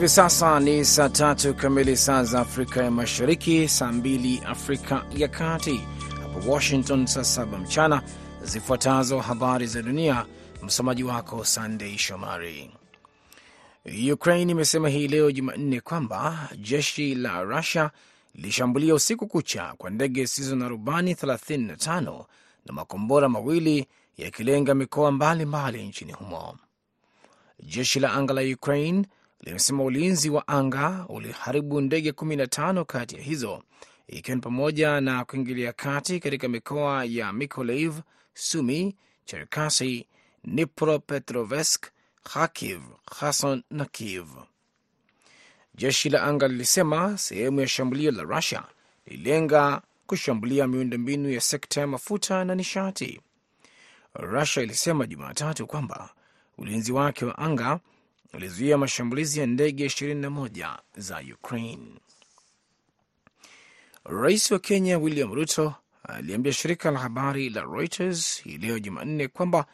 Hivi sasa ni saa tatu kamili saa za Afrika ya Mashariki, saa mbili Afrika ya Kati, hapo Washington saa saba mchana. Zifuatazo habari za dunia, msomaji wako Sandei Shomari. Ukraine imesema hii leo Jumanne kwamba jeshi la Rusia lilishambulia usiku kucha kwa ndege zisizo na rubani 35 na makombora mawili yakilenga mikoa mbalimbali nchini humo. Jeshi la anga la Ukraine limesema ulinzi wa anga uliharibu ndege 15 kati ya hizo, ikiwa ni pamoja na kuingilia kati katika mikoa ya Mykolaiv, Sumi, Cherkasy, Dnipropetrovsk, Kharkiv, Kherson na Kiev. Jeshi la anga lilisema sehemu ya shambulio la Rusia lililenga kushambulia miundombinu ya sekta ya mafuta na nishati. Rusia ilisema Jumatatu kwamba ulinzi wake wa anga ulizuia mashambulizi ya ndege 21 za Ukraine. Rais wa Kenya William Ruto aliambia shirika la habari la Reuters hii leo Jumanne kwamba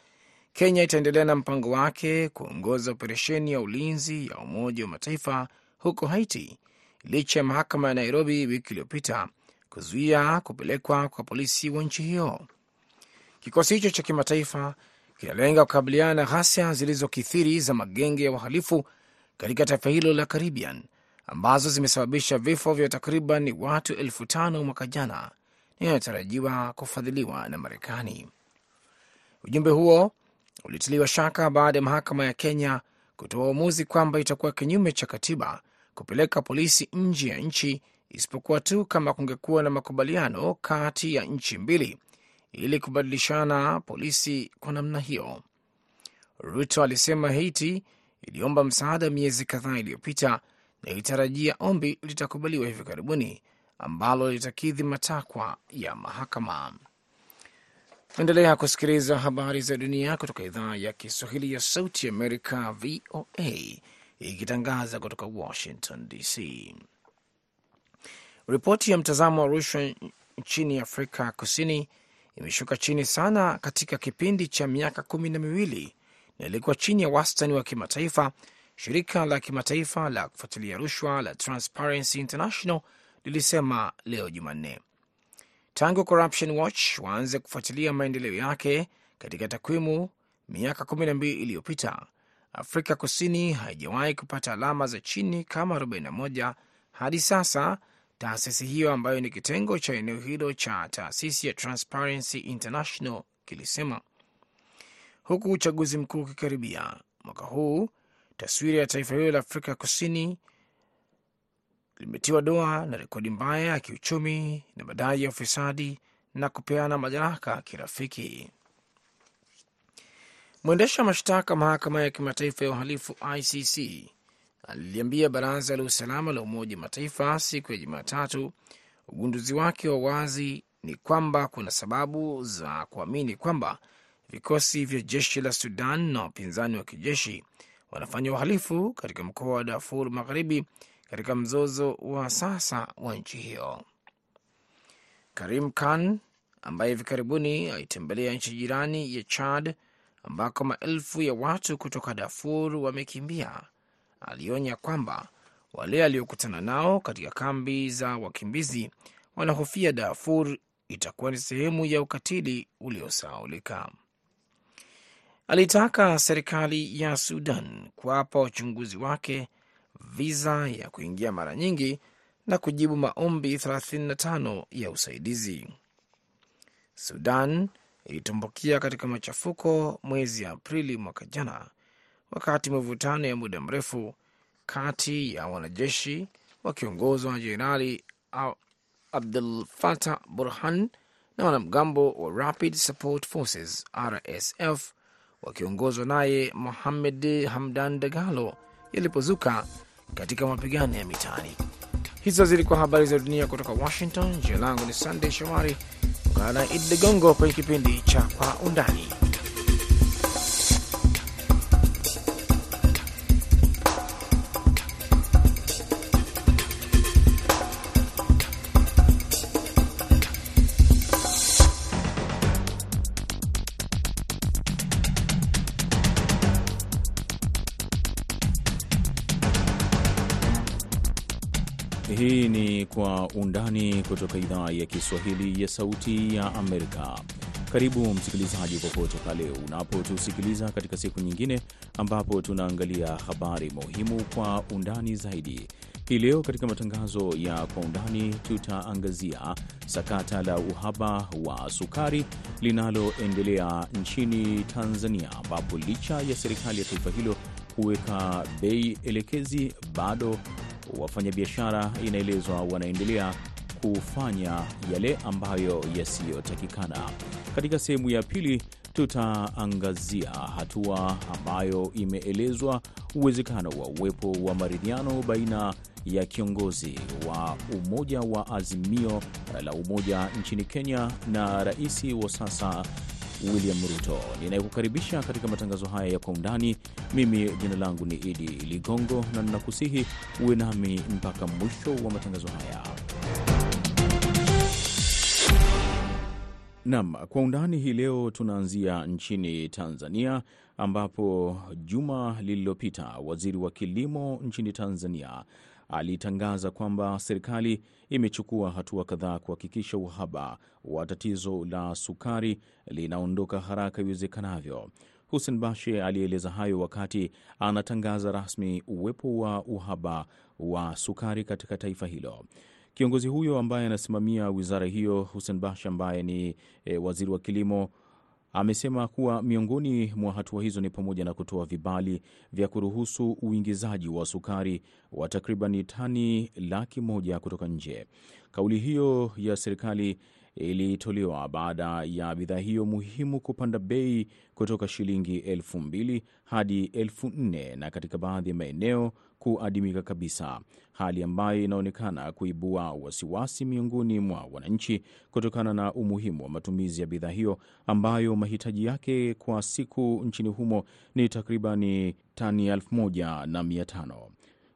Kenya itaendelea na mpango wake kuongoza operesheni ya ulinzi ya Umoja wa Mataifa huko Haiti licha ya mahakama ya Nairobi wiki iliyopita kuzuia kupelekwa kwa polisi wa nchi hiyo. Kikosi hicho cha kimataifa kinalenga kukabiliana na ghasia zilizokithiri za magenge ya wahalifu katika taifa hilo la Caribbean ambazo zimesababisha vifo vya takriban watu elfu tano mwaka jana na inatarajiwa kufadhiliwa na Marekani. Ujumbe huo ulitiliwa shaka baada ya mahakama ya Kenya kutoa uamuzi kwamba itakuwa kinyume cha katiba kupeleka polisi nje ya nchi isipokuwa tu kama kungekuwa na makubaliano kati ya nchi mbili ili kubadilishana polisi kwa namna hiyo. Ruto alisema Haiti iliomba msaada miezi kadhaa iliyopita na ilitarajia ombi litakubaliwa hivi karibuni, ambalo litakidhi matakwa ya mahakama. Endelea kusikiliza habari za dunia kutoka idhaa ya Kiswahili ya Sauti Amerika, VOA, ikitangaza kutoka Washington DC. Ripoti ya mtazamo wa rushwa nchini Afrika Kusini imeshuka chini sana katika kipindi cha miaka kumi na miwili na ilikuwa chini ya wastani wa kimataifa. Shirika la kimataifa la kufuatilia rushwa la Transparency International lilisema leo Jumanne. Tangu Corruption Watch waanze kufuatilia maendeleo yake katika takwimu miaka kumi na mbili iliyopita, Afrika Kusini haijawahi kupata alama za chini kama 41 hadi sasa. Taasisi hiyo ambayo ni kitengo cha eneo hilo cha taasisi ya Transparency International kilisema, huku uchaguzi mkuu ukikaribia mwaka huu, taswira ya taifa hilo la Afrika Kusini limetiwa doa na rekodi mbaya ya kiuchumi na madai ya ufisadi na kupeana madaraka kirafiki. Mwendesha mashtaka mahakama ya kimataifa ya uhalifu ICC aliliambia baraza la usalama la Umoja wa Mataifa siku ya Jumatatu ugunduzi wake wa wazi ni kwamba kuna sababu za kuamini kwamba vikosi vya jeshi la Sudan na wapinzani wa kijeshi wanafanya uhalifu katika mkoa wa Darfur Magharibi katika mzozo wa sasa wa nchi hiyo. Karim Khan ambaye hivi karibuni alitembelea nchi jirani ya Chad ambako maelfu ya watu kutoka Darfur wamekimbia alionya kwamba wale aliokutana nao katika kambi za wakimbizi wanahofia Darfur itakuwa ni sehemu ya ukatili uliosahaulika. Alitaka serikali ya Sudan kuwapa wachunguzi wake viza ya kuingia mara nyingi na kujibu maombi 35 ya usaidizi. Sudan ilitumbukia katika machafuko mwezi Aprili mwaka jana wakati mivutano ya muda mrefu kati ya wanajeshi wakiongozwa na Jenerali Abdul Fatah Burhan na wanamgambo wa Rapid Support Forces RSF wakiongozwa naye Mohamed Hamdan Dagalo yalipozuka katika mapigano ya mitaani. Hizo zilikuwa habari za dunia kutoka Washington. Jina langu ni Sandey Shomari. Ungana na Idi Ligongo kwenye kipindi cha Kwa Undani. Kutoka idhaa ya Kiswahili ya Sauti ya Amerika. Karibu msikilizaji, popote pale unapotusikiliza katika siku nyingine ambapo tunaangalia habari muhimu kwa undani zaidi. Hii leo katika matangazo ya Kwa Undani tutaangazia sakata la uhaba wa sukari linaloendelea nchini Tanzania, ambapo licha ya serikali ya taifa hilo kuweka bei elekezi, bado wafanyabiashara inaelezwa wanaendelea kufanya yale ambayo yasiyotakikana. Katika sehemu ya pili tutaangazia hatua ambayo imeelezwa uwezekano wa uwepo wa maridhiano baina ya kiongozi wa umoja wa Azimio la Umoja nchini Kenya na rais wa sasa William Ruto. Ninayekukaribisha katika matangazo haya ya kwa undani, mimi jina langu ni Idi Ligongo na ninakusihi uwe nami mpaka mwisho wa matangazo haya. Nam, kwa undani hii leo tunaanzia nchini Tanzania ambapo juma lililopita waziri wa kilimo nchini Tanzania alitangaza kwamba serikali imechukua hatua kadhaa kuhakikisha uhaba wa tatizo la sukari linaondoka haraka iwezekanavyo. Hussein Bashe alieleza hayo wakati anatangaza rasmi uwepo wa uhaba wa sukari katika taifa hilo. Kiongozi huyo ambaye anasimamia wizara hiyo, Hussein Bashe, ambaye ni e, waziri wa kilimo amesema kuwa miongoni mwa hatua hizo ni pamoja na kutoa vibali vya kuruhusu uingizaji wa sukari wa takriban tani laki moja kutoka nje. Kauli hiyo ya serikali ilitolewa baada ya bidhaa hiyo muhimu kupanda bei kutoka shilingi elfu mbili hadi elfu nne na katika baadhi ya maeneo kuadimika kabisa, hali ambayo inaonekana kuibua wasiwasi miongoni mwa wananchi kutokana na umuhimu wa matumizi ya bidhaa hiyo ambayo mahitaji yake kwa siku nchini humo ni takribani tani elfu moja na mia tano.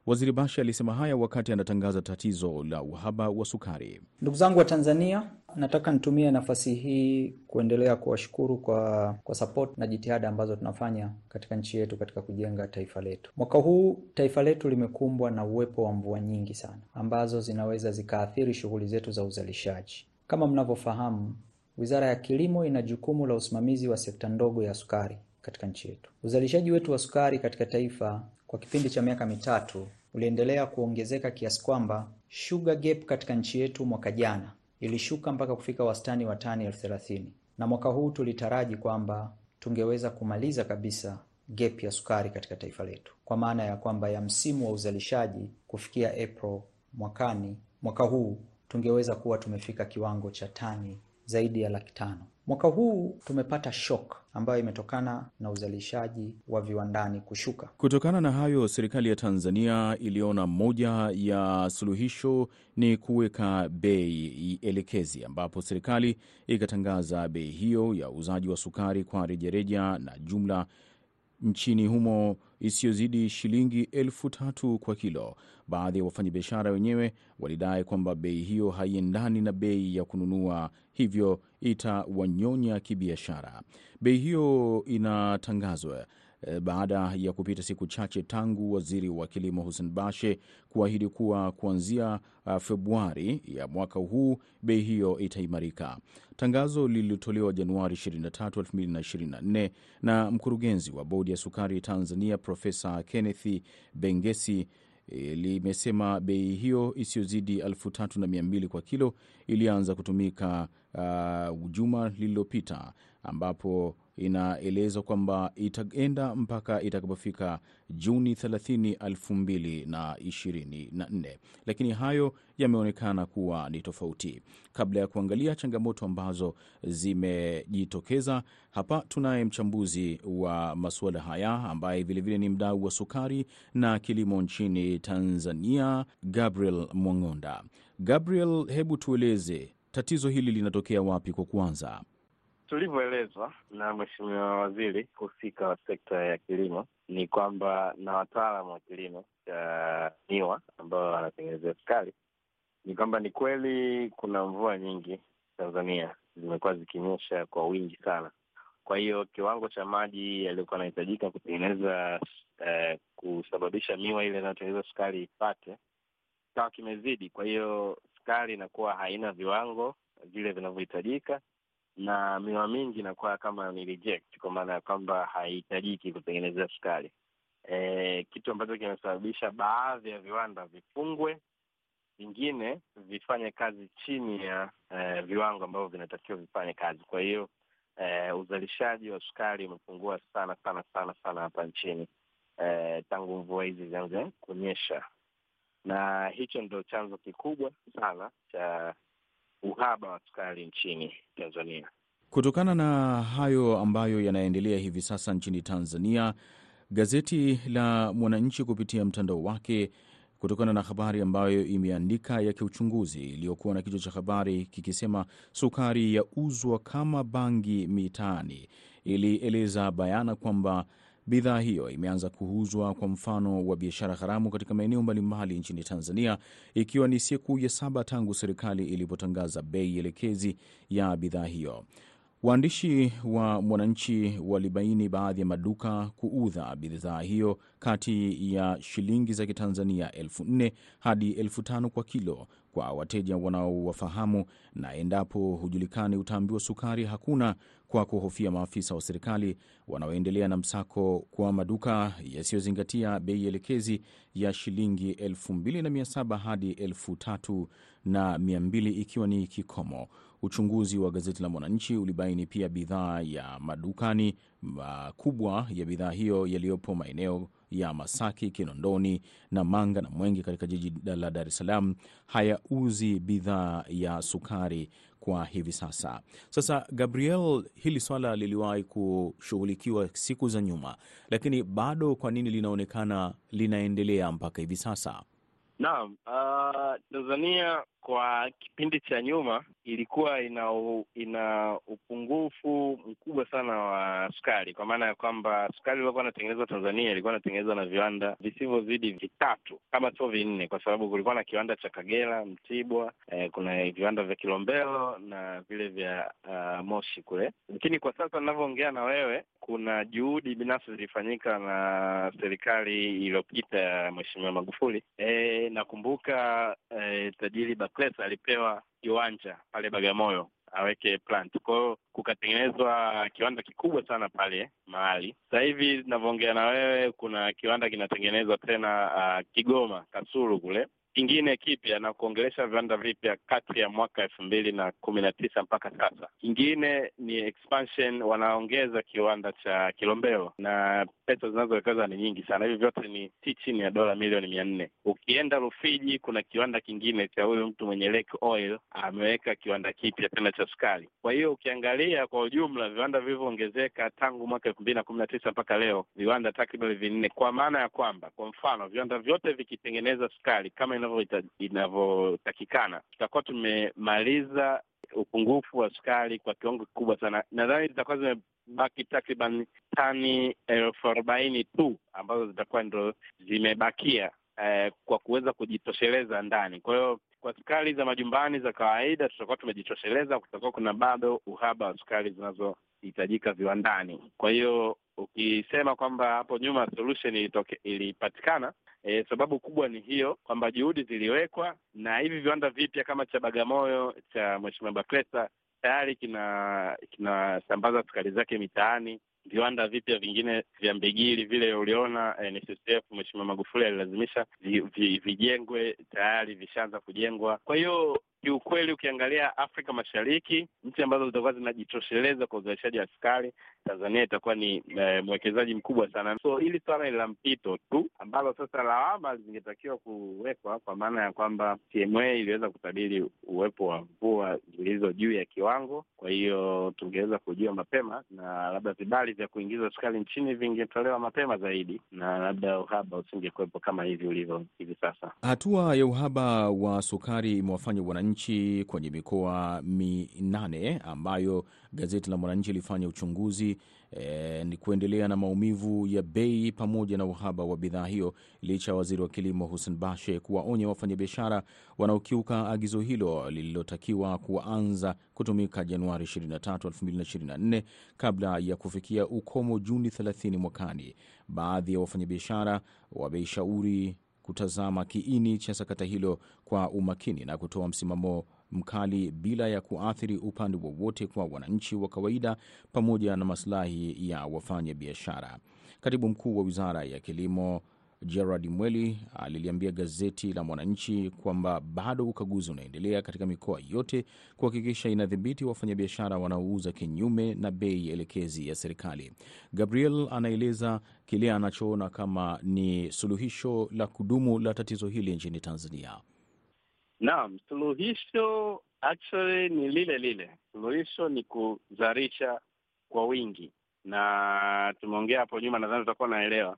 Waziri Bashe alisema haya wakati anatangaza tatizo la uhaba wa sukari. Ndugu zangu wa Tanzania, nataka nitumie nafasi hii kuendelea kuwashukuru kwa, kwa support na jitihada ambazo tunafanya katika nchi yetu katika kujenga taifa letu. Mwaka huu taifa letu limekumbwa na uwepo wa mvua nyingi sana ambazo zinaweza zikaathiri shughuli zetu za uzalishaji. Kama mnavyofahamu, Wizara ya Kilimo ina jukumu la usimamizi wa sekta ndogo ya sukari katika nchi yetu. Uzalishaji wetu wa sukari katika taifa kwa kipindi cha miaka mitatu uliendelea kuongezeka kiasi kwamba sugar gap katika nchi yetu mwaka jana ilishuka mpaka kufika wastani wa tani elfu thelathini na mwaka huu tulitaraji kwamba tungeweza kumaliza kabisa gap ya sukari katika taifa letu, kwa maana ya kwamba ya msimu wa uzalishaji kufikia April mwakani, mwaka huu tungeweza kuwa tumefika kiwango cha tani zaidi ya laki tano. Mwaka huu tumepata shock ambayo imetokana na uzalishaji wa viwandani kushuka. Kutokana na hayo, serikali ya Tanzania iliona moja ya suluhisho ni kuweka bei elekezi, ambapo serikali ikatangaza bei hiyo ya uuzaji wa sukari kwa rejareja na jumla nchini humo isiyozidi shilingi elfu tatu kwa kilo. Baadhi ya wafanyabiashara wenyewe walidai kwamba bei hiyo haiendani na bei ya kununua, hivyo itawanyonya kibiashara. Bei hiyo inatangazwa baada ya kupita siku chache tangu waziri wa kilimo Hussein Bashe kuahidi kuwa kuanzia Februari ya mwaka huu bei hiyo itaimarika. Tangazo lililotolewa Januari 23, 2024 na mkurugenzi wa bodi ya sukari Tanzania Profesa Kenneth Bengesi limesema bei hiyo isiyozidi elfu tatu na mia mbili kwa kilo ilianza kutumika uh, juma lililopita ambapo inaelezwa kwamba itaenda mpaka itakapofika Juni 30, 2024, lakini hayo yameonekana kuwa ni tofauti. Kabla ya kuangalia changamoto ambazo zimejitokeza hapa, tunaye mchambuzi wa masuala haya ambaye vilevile ni mdau wa sukari na kilimo nchini Tanzania, Gabriel Mwang'onda. Gabriel, hebu tueleze tatizo hili linatokea wapi kwa kuanza? Tulivyoelezwa na Mheshimiwa Waziri husika wa sekta ya kilimo ni kwamba na wataalamu wa kilimo cha miwa ambao wanatengenezea sukari, ni kwamba ni kweli kuna mvua nyingi Tanzania zimekuwa zikinyesha kwa wingi sana. Kwa hiyo kiwango cha maji yaliyokuwa yanahitajika kutengeneza eh, kusababisha miwa ile inayotengeneza sukari ipate kawa kimezidi, kwa hiyo sukari inakuwa haina viwango vile vinavyohitajika na miwa mingi inakuwa kama ni reject, kwa maana ya kwamba haihitajiki kutengenezea sukari e, kitu ambacho kimesababisha baadhi ya viwanda vifungwe, vingine vifanye kazi chini ya e, viwango ambavyo vinatakiwa vifanye kazi. Kwa hiyo e, uzalishaji wa sukari umepungua sana sana sana sana hapa nchini e, tangu mvua hizi zianze kunyesha, na hicho ndo chanzo kikubwa sana cha uhaba wa sukari nchini Tanzania. Kutokana na hayo ambayo yanaendelea hivi sasa nchini Tanzania, gazeti la Mwananchi kupitia mtandao wake, kutokana na habari ambayo imeandika ya kiuchunguzi iliyokuwa na kichwa cha habari kikisema sukari yauzwa kama bangi mitaani, ilieleza bayana kwamba bidhaa hiyo imeanza kuuzwa kwa mfano wa biashara haramu katika maeneo mbalimbali nchini Tanzania, ikiwa ni siku ya saba tangu serikali ilipotangaza bei elekezi ya bidhaa hiyo. Waandishi wa Mwananchi walibaini baadhi ya maduka kuudha bidhaa hiyo kati ya shilingi za Kitanzania elfu nne hadi elfu tano kwa kilo kwa wateja wanaowafahamu, na endapo hujulikani utaambiwa sukari hakuna, kwa kuhofia maafisa wa serikali wanaoendelea na msako kwa maduka yasiyozingatia bei elekezi ya shilingi elfu mbili na mia saba hadi elfu tatu na mia mbili ikiwa ni kikomo. Uchunguzi wa gazeti la Mwananchi ulibaini pia bidhaa ya madukani makubwa ya bidhaa hiyo yaliyopo maeneo ya Masaki, Kinondoni, Namanga na Mwenge katika jiji la Dar es Salaam hayauzi bidhaa ya sukari kwa hivi sasa. Sasa Gabriel, hili swala liliwahi kushughulikiwa siku za nyuma, lakini bado kwa nini linaonekana linaendelea mpaka hivi sasa? Naam, uh, Tanzania kwa kipindi cha nyuma ilikuwa ina u, ina upungufu mkubwa sana wa sukari, kwa maana ya kwamba sukari iliyokuwa inatengenezwa Tanzania ilikuwa inatengenezwa na viwanda visivyozidi vitatu kama sio vinne, kwa sababu kulikuwa na kiwanda cha Kagera, Mtibwa, eh, kuna viwanda vya Kilombero na vile vya uh, Moshi kule. Lakini kwa sasa ninavyoongea na wewe, kuna juhudi binafsi zilifanyika na serikali iliyopita ya Mheshimiwa Magufuli. Eh, nakumbuka eh, tajiri Bakresa alipewa kiwanja pale Bagamoyo aweke plant. Kwa kukatengenezwa kiwanda kikubwa sana pale mahali. Sasa hivi ninavyoongea na wewe, kuna kiwanda kinatengenezwa tena uh, Kigoma Kasulu kule kingine kipya na kuongelesha viwanda vipya kati ya mwaka elfu mbili na kumi na tisa mpaka sasa. Kingine ni expansion, wanaongeza kiwanda cha Kilombero na pesa zinazowekeza ni nyingi sana. Hivi vyote ni si chini ya dola milioni mia nne. Ukienda Rufiji kuna kiwanda kingine cha huyu mtu mwenye Lake Oil ameweka kiwanda kipya tena cha sukari. Kwa hiyo ukiangalia kwa ujumla viwanda vilivyoongezeka tangu mwaka elfu mbili na kumi na tisa mpaka leo, viwanda takriban vinne, kwa maana ya kwamba kwa mfano viwanda vyote vikitengeneza sukari kama inavyotakikana tutakuwa tumemaliza upungufu wa sukari kwa kiwango kikubwa sana. Nadhani zitakuwa zimebaki takriban tani elfu arobaini tu ambazo zitakuwa ndo zimebakia eh, kwa kuweza kujitosheleza ndani. Kwa hiyo kwa sukari za majumbani za kawaida tutakuwa tumejitosheleza, kutakuwa kuna bado uhaba wa sukari zinazohitajika viwandani. Kwa hiyo ukisema kwamba hapo nyuma solution ilitoke, ilipatikana E, sababu kubwa ni hiyo kwamba juhudi ziliwekwa na hivi viwanda vipya kama cha Bagamoyo cha Mheshimiwa Bakresa tayari kina kinasambaza sukari zake mitaani. Viwanda vipya vingine vya Mbigili vile uliona NSSF Mheshimiwa Magufuli alilazimisha vi, vi, vijengwe, tayari vishaanza kujengwa. Kwa hiyo kiukweli, ukiangalia Afrika Mashariki, nchi ambazo zitakuwa zinajitosheleza kwa uzalishaji wa sukari, Tanzania itakuwa ni e, mwekezaji mkubwa sana. So hili swala ni la mpito tu, ambalo sasa lawama zingetakiwa kuwekwa, kwa maana ya kwamba TMA iliweza kutabiri uwepo wa mvua zilizo juu ya kiwango. Kwa hiyo tungeweza kujua mapema na labda vibali vya kuingiza sukari nchini vingetolewa mapema zaidi, na labda uhaba usingekuwepo kama hivi ulivyo hivi sasa. Hatua ya uhaba wa sukari imewafanya wananchi kwenye mikoa minane ambayo gazeti la Mwananchi ilifanya uchunguzi e, ni kuendelea na maumivu ya bei pamoja na uhaba wa bidhaa hiyo, licha ya waziri wa kilimo Hussein Bashe kuwaonya wafanyabiashara wanaokiuka agizo hilo lililotakiwa kuanza kutumika Januari 23, 2024 kabla ya kufikia ukomo Juni 30 mwakani. Baadhi ya wafanyabiashara wameishauri kutazama kiini cha sakata hilo kwa umakini na kutoa msimamo mkali bila ya kuathiri upande wowote kwa wananchi wa kawaida pamoja na masilahi ya wafanya biashara. Katibu mkuu wa wizara ya kilimo Gerard Mweli aliliambia gazeti la Mwananchi kwamba bado ukaguzi unaendelea katika mikoa yote kuhakikisha inadhibiti wafanyabiashara wanaouza kinyume na bei elekezi ya serikali. Gabriel anaeleza kile anachoona kama ni suluhisho la kudumu la tatizo hili nchini Tanzania. Naam, suluhisho actually ni lile lile. Suluhisho ni kuzalisha kwa wingi, na tumeongea hapo nyuma, nadhani utakuwa naelewa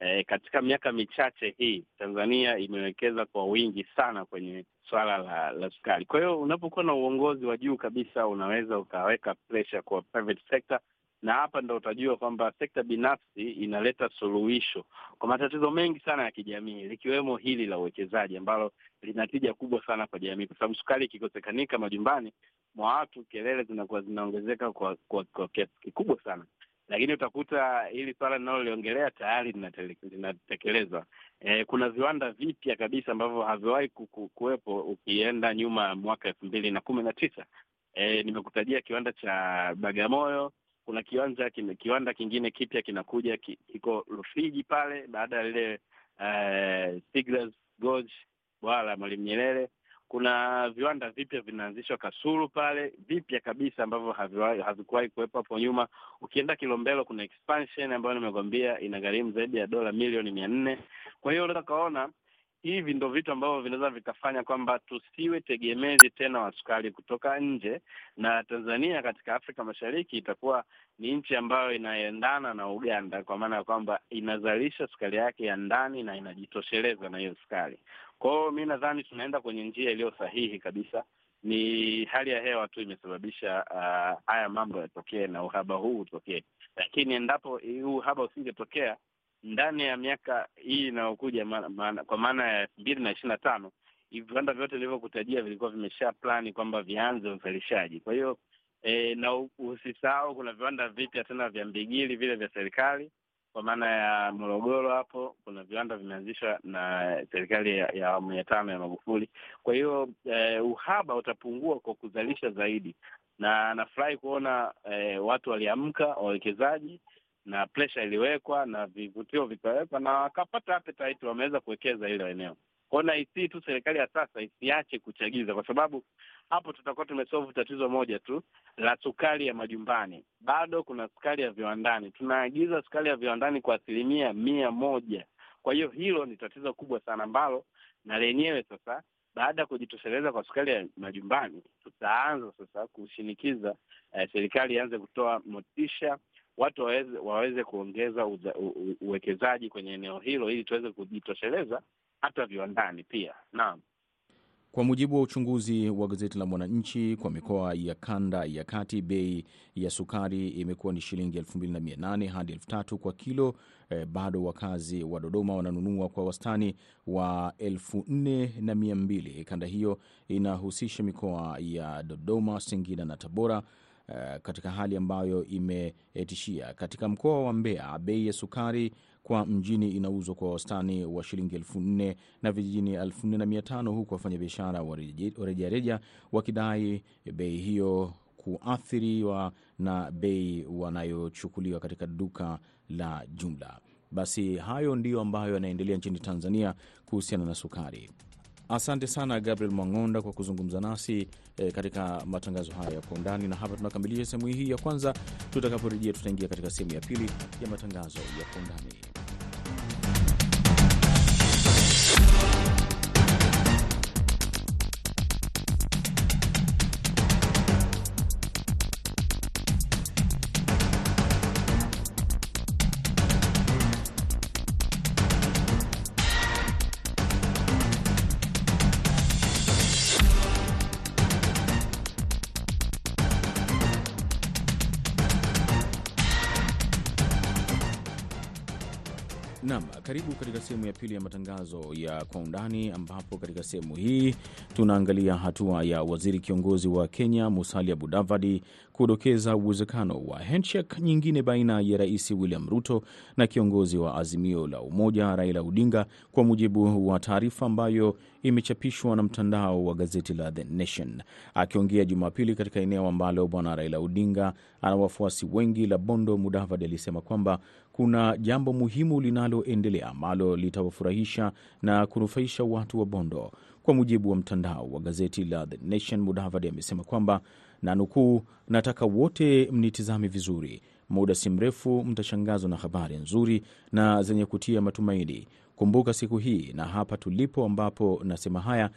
E, katika miaka michache hii Tanzania imewekeza kwa wingi sana kwenye swala la, la sukari. Kwa hiyo unapokuwa na uongozi wa juu kabisa, unaweza ukaweka pressure kwa private sector, na hapa ndo utajua kwamba sekta binafsi inaleta suluhisho kwa matatizo mengi sana ya kijamii, likiwemo hili la uwekezaji ambalo lina tija kubwa sana kwa jamii, kwa sababu sukari ikikosekanika majumbani mwa watu, kelele zinakuwa zinaongezeka kwa kwa, kiasi kikubwa sana lakini utakuta hili swala linaloliongelea tayari linatekelezwa. E, kuna viwanda vipya kabisa ambavyo haviwahi kuwepo ukienda nyuma mwaka elfu mbili na kumi na tisa. E, nimekutajia kiwanda cha Bagamoyo. Kuna kiwanja kiwanda kingine kipya kinakuja kiko Rufiji pale baada ya lile uh, Stiegler's Gorge, bwawa la Mwalimu Nyerere kuna viwanda vipya vinaanzishwa Kasulu pale vipya kabisa ambavyo havikuwahi kuwepo hapo nyuma. Ukienda Kilombero kuna expansion ambayo nimekwambia inagharimu zaidi ya dola milioni mia nne. Kwa hiyo unaweza ukaona hivi ndo vitu ambavyo vinaweza vikafanya kwamba tusiwe tegemezi tena wa sukari kutoka nje, na Tanzania katika Afrika Mashariki itakuwa ni nchi ambayo inaendana na Uganda kwa maana ya kwamba inazalisha sukari yake ya ndani na inajitosheleza na hiyo sukari. Kwa hiyo mi nadhani tunaenda kwenye njia iliyo sahihi kabisa. Ni hali ya hewa tu imesababisha uh, haya mambo yatokee na uhaba huu utokee, lakini endapo huu uhaba usingetokea ndani ya miaka hii inayokuja kwa maana ya elfu mbili na ishirini na tano viwanda vyote vilivyokutajia vilikuwa vimesha plani kwamba vianze uzalishaji. Kwa hiyo e, na usisahau kuna viwanda vipya tena vya Mbigili vile vya serikali kwa maana ya Morogoro hapo kuna viwanda vimeanzishwa na serikali ya awamu ya tano ya Magufuli. Kwa hiyo eh, uhaba utapungua kwa kuzalisha zaidi, na nafurahi kuona eh, watu waliamka, wawekezaji na presha iliwekwa na vivutio vikawekwa na wakapata appetite, wameweza kuwekeza hilo eneo kwao, na isii tu serikali ya sasa isiache kuchagiza, kwa sababu hapo tutakuwa tumesolve tatizo moja tu la sukari ya majumbani. Bado kuna sukari ya viwandani, tunaagiza sukari ya viwandani kwa asilimia mia moja. Kwa hiyo hilo ni tatizo kubwa sana ambalo na lenyewe sasa, baada ya kujitosheleza kwa sukari ya majumbani, tutaanza sasa kushinikiza eh, serikali ianze kutoa motisha watu waweze, waweze kuongeza uwekezaji kwenye eneo hilo ili tuweze kujitosheleza hata viwandani pia. Naam. Kwa mujibu wa uchunguzi wa gazeti la Mwananchi, kwa mikoa ya kanda ya kati bei ya sukari imekuwa ni shilingi 2800 hadi 3000 kwa kilo. E, bado wakazi wa Dodoma wananunua kwa wastani wa 4200. Kanda hiyo inahusisha mikoa ya Dodoma, Singida na Tabora. Uh, katika hali ambayo imetishia katika mkoa wa Mbeya, bei ya sukari kwa mjini inauzwa kwa wastani wa shilingi elfu nne na vijijini elfu nne na mia tano huku wafanyabiashara wa rejareja wakidai bei hiyo kuathiriwa na bei wanayochukuliwa katika duka la jumla. Basi hayo ndiyo ambayo yanaendelea nchini Tanzania kuhusiana na sukari. Asante sana Gabriel Mwang'onda kwa kuzungumza nasi e, katika matangazo haya ya kwa undani, na hapa tunakamilisha sehemu hii ya kwanza. Tutakaporejea tutaingia katika sehemu ya pili ya matangazo ya kwa undani. Naam, karibu katika sehemu ya pili ya matangazo ya kwa undani, ambapo katika sehemu hii tunaangalia hatua ya waziri kiongozi wa Kenya Musalia Mudavadi kudokeza uwezekano wa handshake nyingine baina ya Rais William Ruto na kiongozi wa Azimio la Umoja Raila Odinga, kwa mujibu wa taarifa ambayo imechapishwa na mtandao wa gazeti la The Nation. Akiongea Jumapili katika eneo ambalo bwana Raila Odinga ana wafuasi wengi la Bondo, Mudavadi alisema kwamba kuna jambo muhimu linaloendelea ambalo litawafurahisha na kunufaisha watu wa Bondo. Kwa mujibu wa mtandao wa gazeti la The Nation, Mudavadi amesema kwamba na nukuu, nataka wote mnitizame vizuri, muda si mrefu mtashangazwa na habari nzuri na zenye kutia matumaini. Kumbuka siku hii na hapa tulipo, ambapo nasema haya,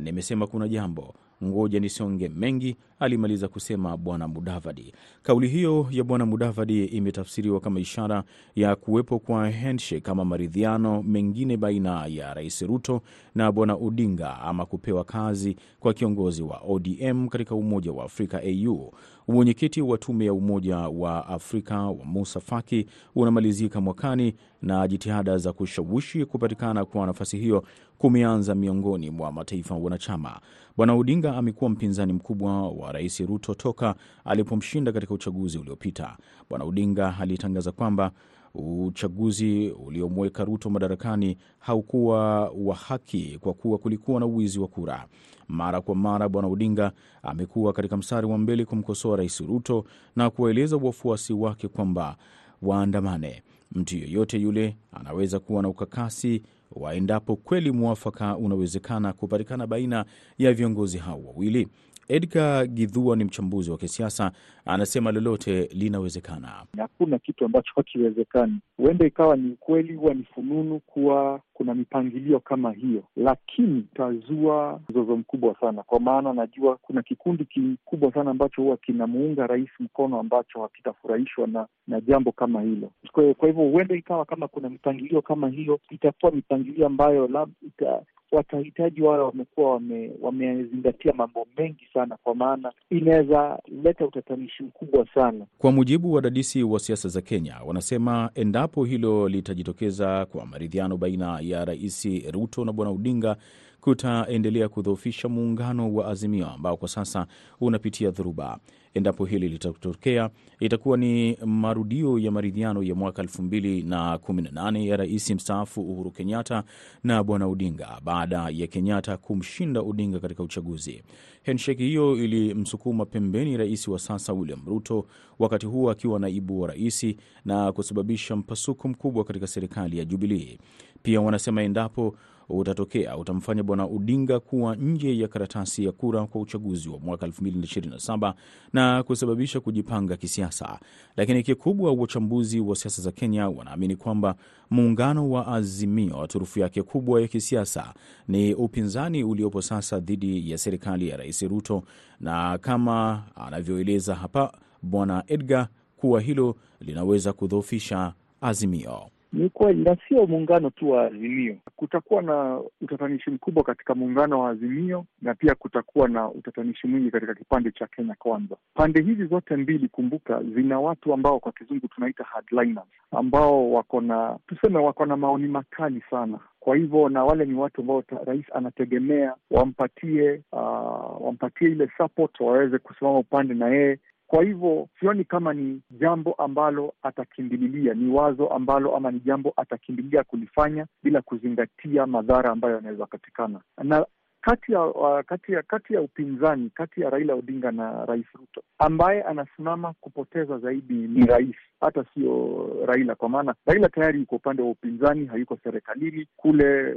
nimesema kuna jambo ngoja nisonge mengi, alimaliza kusema bwana Mudavadi. Kauli hiyo ya bwana Mudavadi imetafsiriwa kama ishara ya kuwepo kwa handshake kama maridhiano mengine baina ya rais Ruto na bwana Odinga, ama kupewa kazi kwa kiongozi wa ODM katika Umoja wa Afrika AU. Mwenyekiti wa Tume ya Umoja wa Afrika wa Musa Faki unamalizika mwakani na jitihada za kushawishi kupatikana kwa nafasi hiyo kumeanza miongoni mwa mataifa wanachama. Bwana Odinga amekuwa mpinzani mkubwa wa rais Ruto toka alipomshinda katika uchaguzi uliopita. Bwana Odinga alitangaza kwamba uchaguzi uliomweka Ruto madarakani haukuwa wa haki kwa kuwa kulikuwa na uwizi wa kura. Mara kwa mara Bwana Odinga amekuwa katika mstari wa mbele kumkosoa rais Ruto na kuwaeleza wafuasi wake kwamba waandamane. Mtu yeyote yule anaweza kuwa na ukakasi wa endapo kweli mwafaka unawezekana kupatikana baina ya viongozi hao wawili. Edgar Gidhua ni mchambuzi wa kisiasa, anasema lolote linawezekana. Hakuna kitu ambacho hakiwezekani. Huenda ikawa ni ukweli, huwa ni fununu kuwa kuna mipangilio kama hiyo, lakini itazua mzozo mkubwa sana, kwa maana najua kuna kikundi kikubwa sana ambacho huwa kinamuunga rais mkono ambacho hakitafurahishwa na na jambo kama hilo. Kwa hivyo huenda ikawa kama kuna mipangilio kama hiyo, itakuwa mipangilio ambayo labda watahitaji wale wamekuwa wamezingatia wame mambo mengi sana, kwa maana inaweza leta utatanishi mkubwa sana. Kwa mujibu wa wadadisi wa siasa za Kenya, wanasema endapo hilo litajitokeza kwa maridhiano baina ya Rais Ruto na Bwana Odinga kutaendelea kudhoofisha muungano wa Azimio ambao kwa sasa unapitia dhoruba. Endapo hili litatokea, itakuwa ni marudio ya maridhiano ya mwaka elfu mbili na kumi na nane ya rais mstaafu Uhuru Kenyatta na bwana Odinga baada ya Kenyatta kumshinda Odinga katika uchaguzi. Handshake hiyo ilimsukuma pembeni rais wa sasa William Ruto, wakati huo akiwa naibu wa rais, na kusababisha mpasuko mkubwa katika serikali ya Jubilii. Pia wanasema endapo utatokea utamfanya bwana Odinga kuwa nje ya karatasi ya kura kwa uchaguzi wa mwaka 2027 na kusababisha kujipanga kisiasa. Lakini kikubwa, wachambuzi wa siasa za Kenya wanaamini kwamba muungano wa Azimio, turufu yake kubwa ya kisiasa ni upinzani uliopo sasa dhidi ya serikali ya Rais Ruto, na kama anavyoeleza hapa bwana Edgar kuwa hilo linaweza kudhoofisha Azimio. Ni kweli na sio muungano tu wa Azimio. Kutakuwa na utatanishi mkubwa katika muungano wa Azimio na pia kutakuwa na utatanishi mwingi katika kipande cha Kenya Kwanza. Pande hizi zote mbili, kumbuka, zina watu ambao kwa kizungu tunaita hardliners, ambao wako na tuseme, wako na maoni makali sana. Kwa hivyo na wale ni watu ambao rais anategemea wampatie, uh, wampatie ile support, waweze kusimama upande na yeye kwa hivyo sioni kama ni jambo ambalo atakimbililia, ni wazo ambalo ama ni jambo atakimbililia kulifanya bila kuzingatia madhara ambayo yanaweza patikana. Na kati ya uh, kati ya kati ya upinzani kati ya Raila Odinga na Rais Ruto, ambaye anasimama kupoteza zaidi ni rais, hata sio Raila, kwa maana Raila tayari yuko upande wa upinzani, hayuko serikalini kule,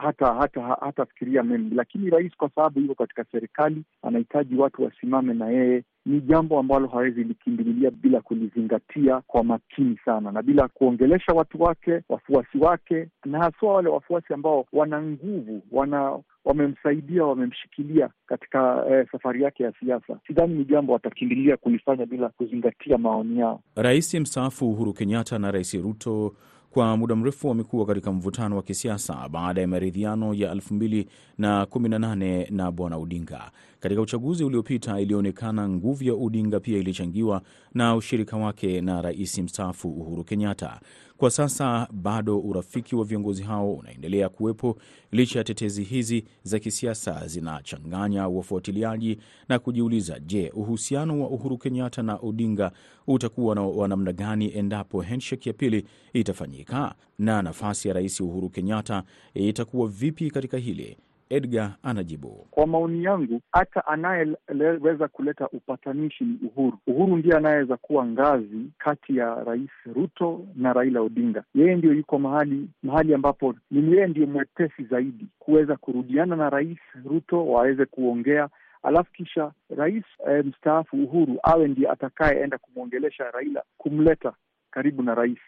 hata hata hatafikiria mengi, lakini rais kwa sababu yuko katika serikali, anahitaji watu wasimame na yeye ni jambo ambalo hawezi likimbililia bila kulizingatia kwa makini sana, na bila kuongelesha watu wake, wafuasi wake, na haswa wale wafuasi ambao wana nguvu, wana wamemsaidia, wamemshikilia katika eh, safari yake ya siasa. Sidhani ni jambo watakimbilia kulifanya bila kuzingatia maoni yao. Rais mstaafu Uhuru Kenyatta na Rais Ruto kwa muda mrefu wamekuwa katika mvutano wa kisiasa baada ya maridhiano ya elfu mbili na kumi na nane na bwana Odinga. Katika uchaguzi uliopita, ilionekana nguvu ya Odinga pia ilichangiwa na ushirika wake na rais mstaafu Uhuru Kenyatta. Kwa sasa bado urafiki wa viongozi hao unaendelea kuwepo licha ya tetezi hizi za kisiasa zinachanganya wafuatiliaji na kujiuliza, je, uhusiano wa Uhuru Kenyatta na Odinga utakuwa wa namna gani endapo handshake ya pili itafanyika, na nafasi ya rais Uhuru Kenyatta itakuwa vipi katika hili? Edgar anajibu. Kwa maoni yangu, hata anayeweza kuleta upatanishi ni Uhuru. Uhuru ndiye anayeweza kuwa ngazi kati ya Rais Ruto na Raila Odinga. Yeye ndio yuko mahali mahali ambapo ni yeye ndiyo mwepesi zaidi kuweza kurudiana na Rais Ruto, waweze kuongea alafu kisha rais eh, mstaafu Uhuru awe ndiye atakayeenda kumwongelesha Raila, kumleta karibu na rais.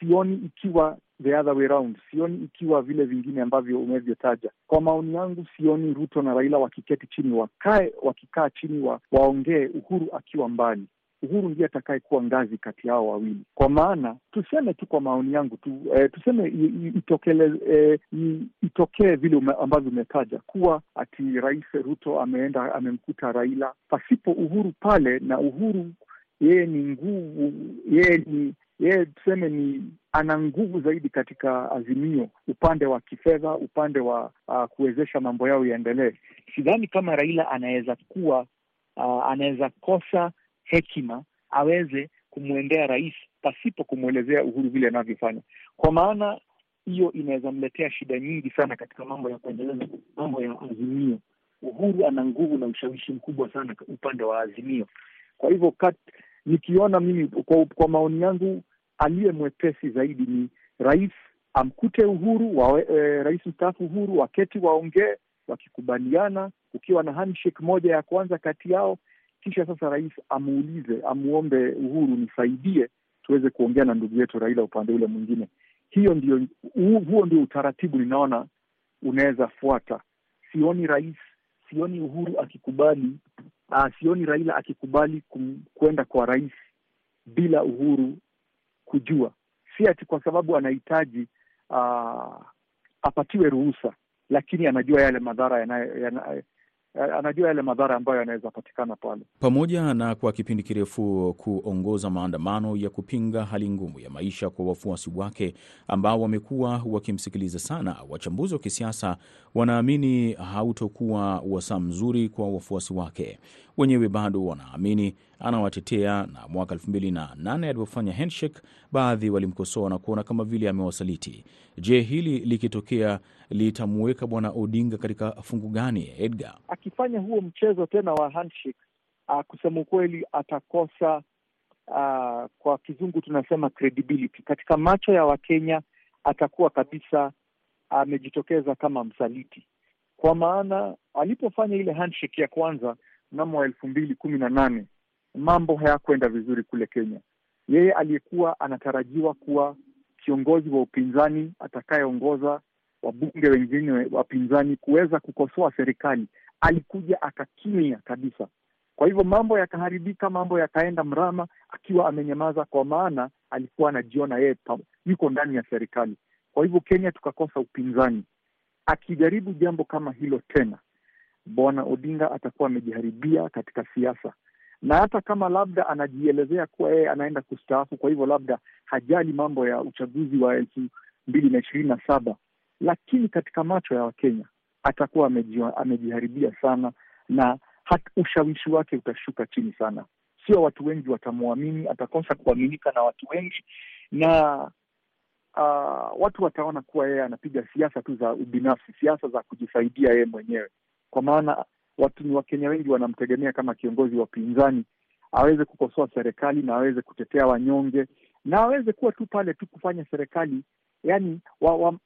Sioni ikiwa the other way round, sioni ikiwa vile vingine ambavyo umevyotaja. Kwa maoni yangu, sioni Ruto na Raila wakiketi chini, wakae wakikaa chini wa, waongee, Uhuru akiwa mbali. Uhuru ndiye atakaye kuwa ngazi kati yao wawili, kwa maana tuseme tu, kwa maoni yangu tu e, tuseme itokele e, itokee vile ambavyo umetaja kuwa ati Rais Ruto ameenda amemkuta Raila pasipo Uhuru pale, na Uhuru yeye ni nguvu, yeye ni yeye tuseme ni ana nguvu zaidi katika Azimio, upande wa kifedha, upande wa uh, kuwezesha mambo yao yaendelee. Sidhani kama Raila anaweza kuwa uh, anaweza kosa hekima aweze kumwendea rais pasipo kumwelezea Uhuru vile anavyofanya, kwa maana hiyo inaweza mletea shida nyingi sana katika mambo ya kuendeleza mambo ya Azimio. Uhuru ana nguvu na ushawishi mkubwa sana upande wa Azimio. Kwa hivyo nikiona mimi kwa, kwa maoni yangu aliye mwepesi zaidi ni rais amkute Uhuru wa, e, rais mstaafu Uhuru waketi waongee, wakikubaliana, ukiwa na handshake moja ya kwanza kati yao kisha sasa rais amuulize, amuombe Uhuru, nisaidie tuweze kuongea na ndugu yetu Raila upande ule mwingine. Hiyo ndio, huo ndio utaratibu ninaona unaweza fuata. Sioni rais, sioni Uhuru akikubali uh, sioni Raila akikubali kwenda kwa rais bila Uhuru kujua, si ati kwa sababu anahitaji uh, apatiwe ruhusa, lakini anajua yale madhara anajua yale madhara ambayo yanaweza patikana pale. Pamoja na kwa kipindi kirefu kuongoza maandamano ya kupinga hali ngumu ya maisha kwa wafuasi wake ambao wamekuwa wakimsikiliza sana, wachambuzi wa kisiasa wanaamini hautokuwa wasaa mzuri kwa wafuasi wake. Wenyewe bado wanaamini anawatetea, na mwaka elfu mbili na nane alipofanya handshake, baadhi walimkosoa na kuona kama vile amewasaliti. Je, hili likitokea litamuweka Bwana Odinga katika fungu gani, Edgar? Akifanya huo mchezo tena wa handshake, uh, kusema ukweli atakosa uh, kwa kizungu tunasema credibility katika macho ya Wakenya. Atakuwa kabisa amejitokeza uh, kama msaliti, kwa maana alipofanya ile handshake ya kwanza mnamo wa elfu mbili kumi na nane mambo hayakwenda vizuri kule Kenya. Yeye aliyekuwa anatarajiwa kuwa kiongozi wa upinzani atakayeongoza wabunge wengine wapinzani kuweza kukosoa serikali, alikuja akakimya kabisa. Kwa hivyo mambo yakaharibika, mambo yakaenda mrama, akiwa amenyamaza, kwa maana alikuwa anajiona yeye yuko ndani ya serikali. Kwa hivyo Kenya tukakosa upinzani. Akijaribu jambo kama hilo tena, Bwana Odinga atakuwa amejiharibia katika siasa, na hata kama labda anajielezea kuwa yeye anaenda kustaafu, kwa hivyo labda hajali mambo ya uchaguzi wa elfu mbili na ishirini na saba lakini katika macho ya Wakenya atakuwa amejiharibia sana na hat, ushawishi wake utashuka chini sana. Sio watu wengi watamwamini, atakosa kuaminika na watu wengi, na uh, watu wataona kuwa yeye anapiga siasa tu za ubinafsi, siasa za kujisaidia yeye mwenyewe, kwa maana watu ni Wakenya wengi wanamtegemea kama kiongozi wa upinzani, aweze kukosoa serikali na aweze kutetea wanyonge na aweze kuwa tu pale tu kufanya serikali yani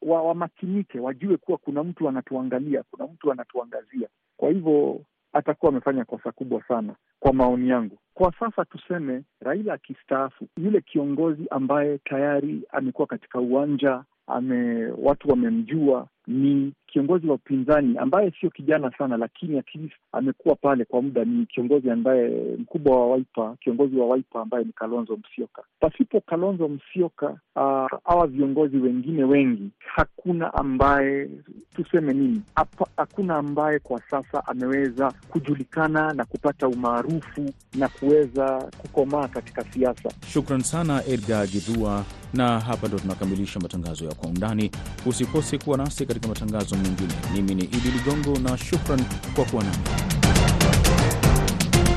wamakinike wa, wa, wa wajue kuwa kuna mtu anatuangalia, kuna mtu anatuangazia. Kwa hivyo atakuwa amefanya kosa kubwa sana kwa maoni yangu. Kwa sasa tuseme, Raila akistaafu, yule kiongozi ambaye tayari amekuwa katika uwanja ame, watu wamemjua ni kiongozi wa upinzani ambaye sio kijana sana, lakini at least amekuwa pale kwa muda. Ni kiongozi ambaye mkubwa wa Waipa, kiongozi wa Waipa ambaye ni Kalonzo Musyoka. Pasipo Kalonzo Musyoka, hawa uh, viongozi wengine wengi, hakuna ambaye tuseme nini, hakuna ambaye kwa sasa ameweza kujulikana na kupata umaarufu na kuweza kukomaa katika siasa. Shukran sana Edgar Gidhua, na hapa ndo tunakamilisha matangazo ya Kwa Undani. Usikose kuwa nasi katika matangazo mengine. Mimi ni Idi Ligongo na shukran kwa kuwa nami.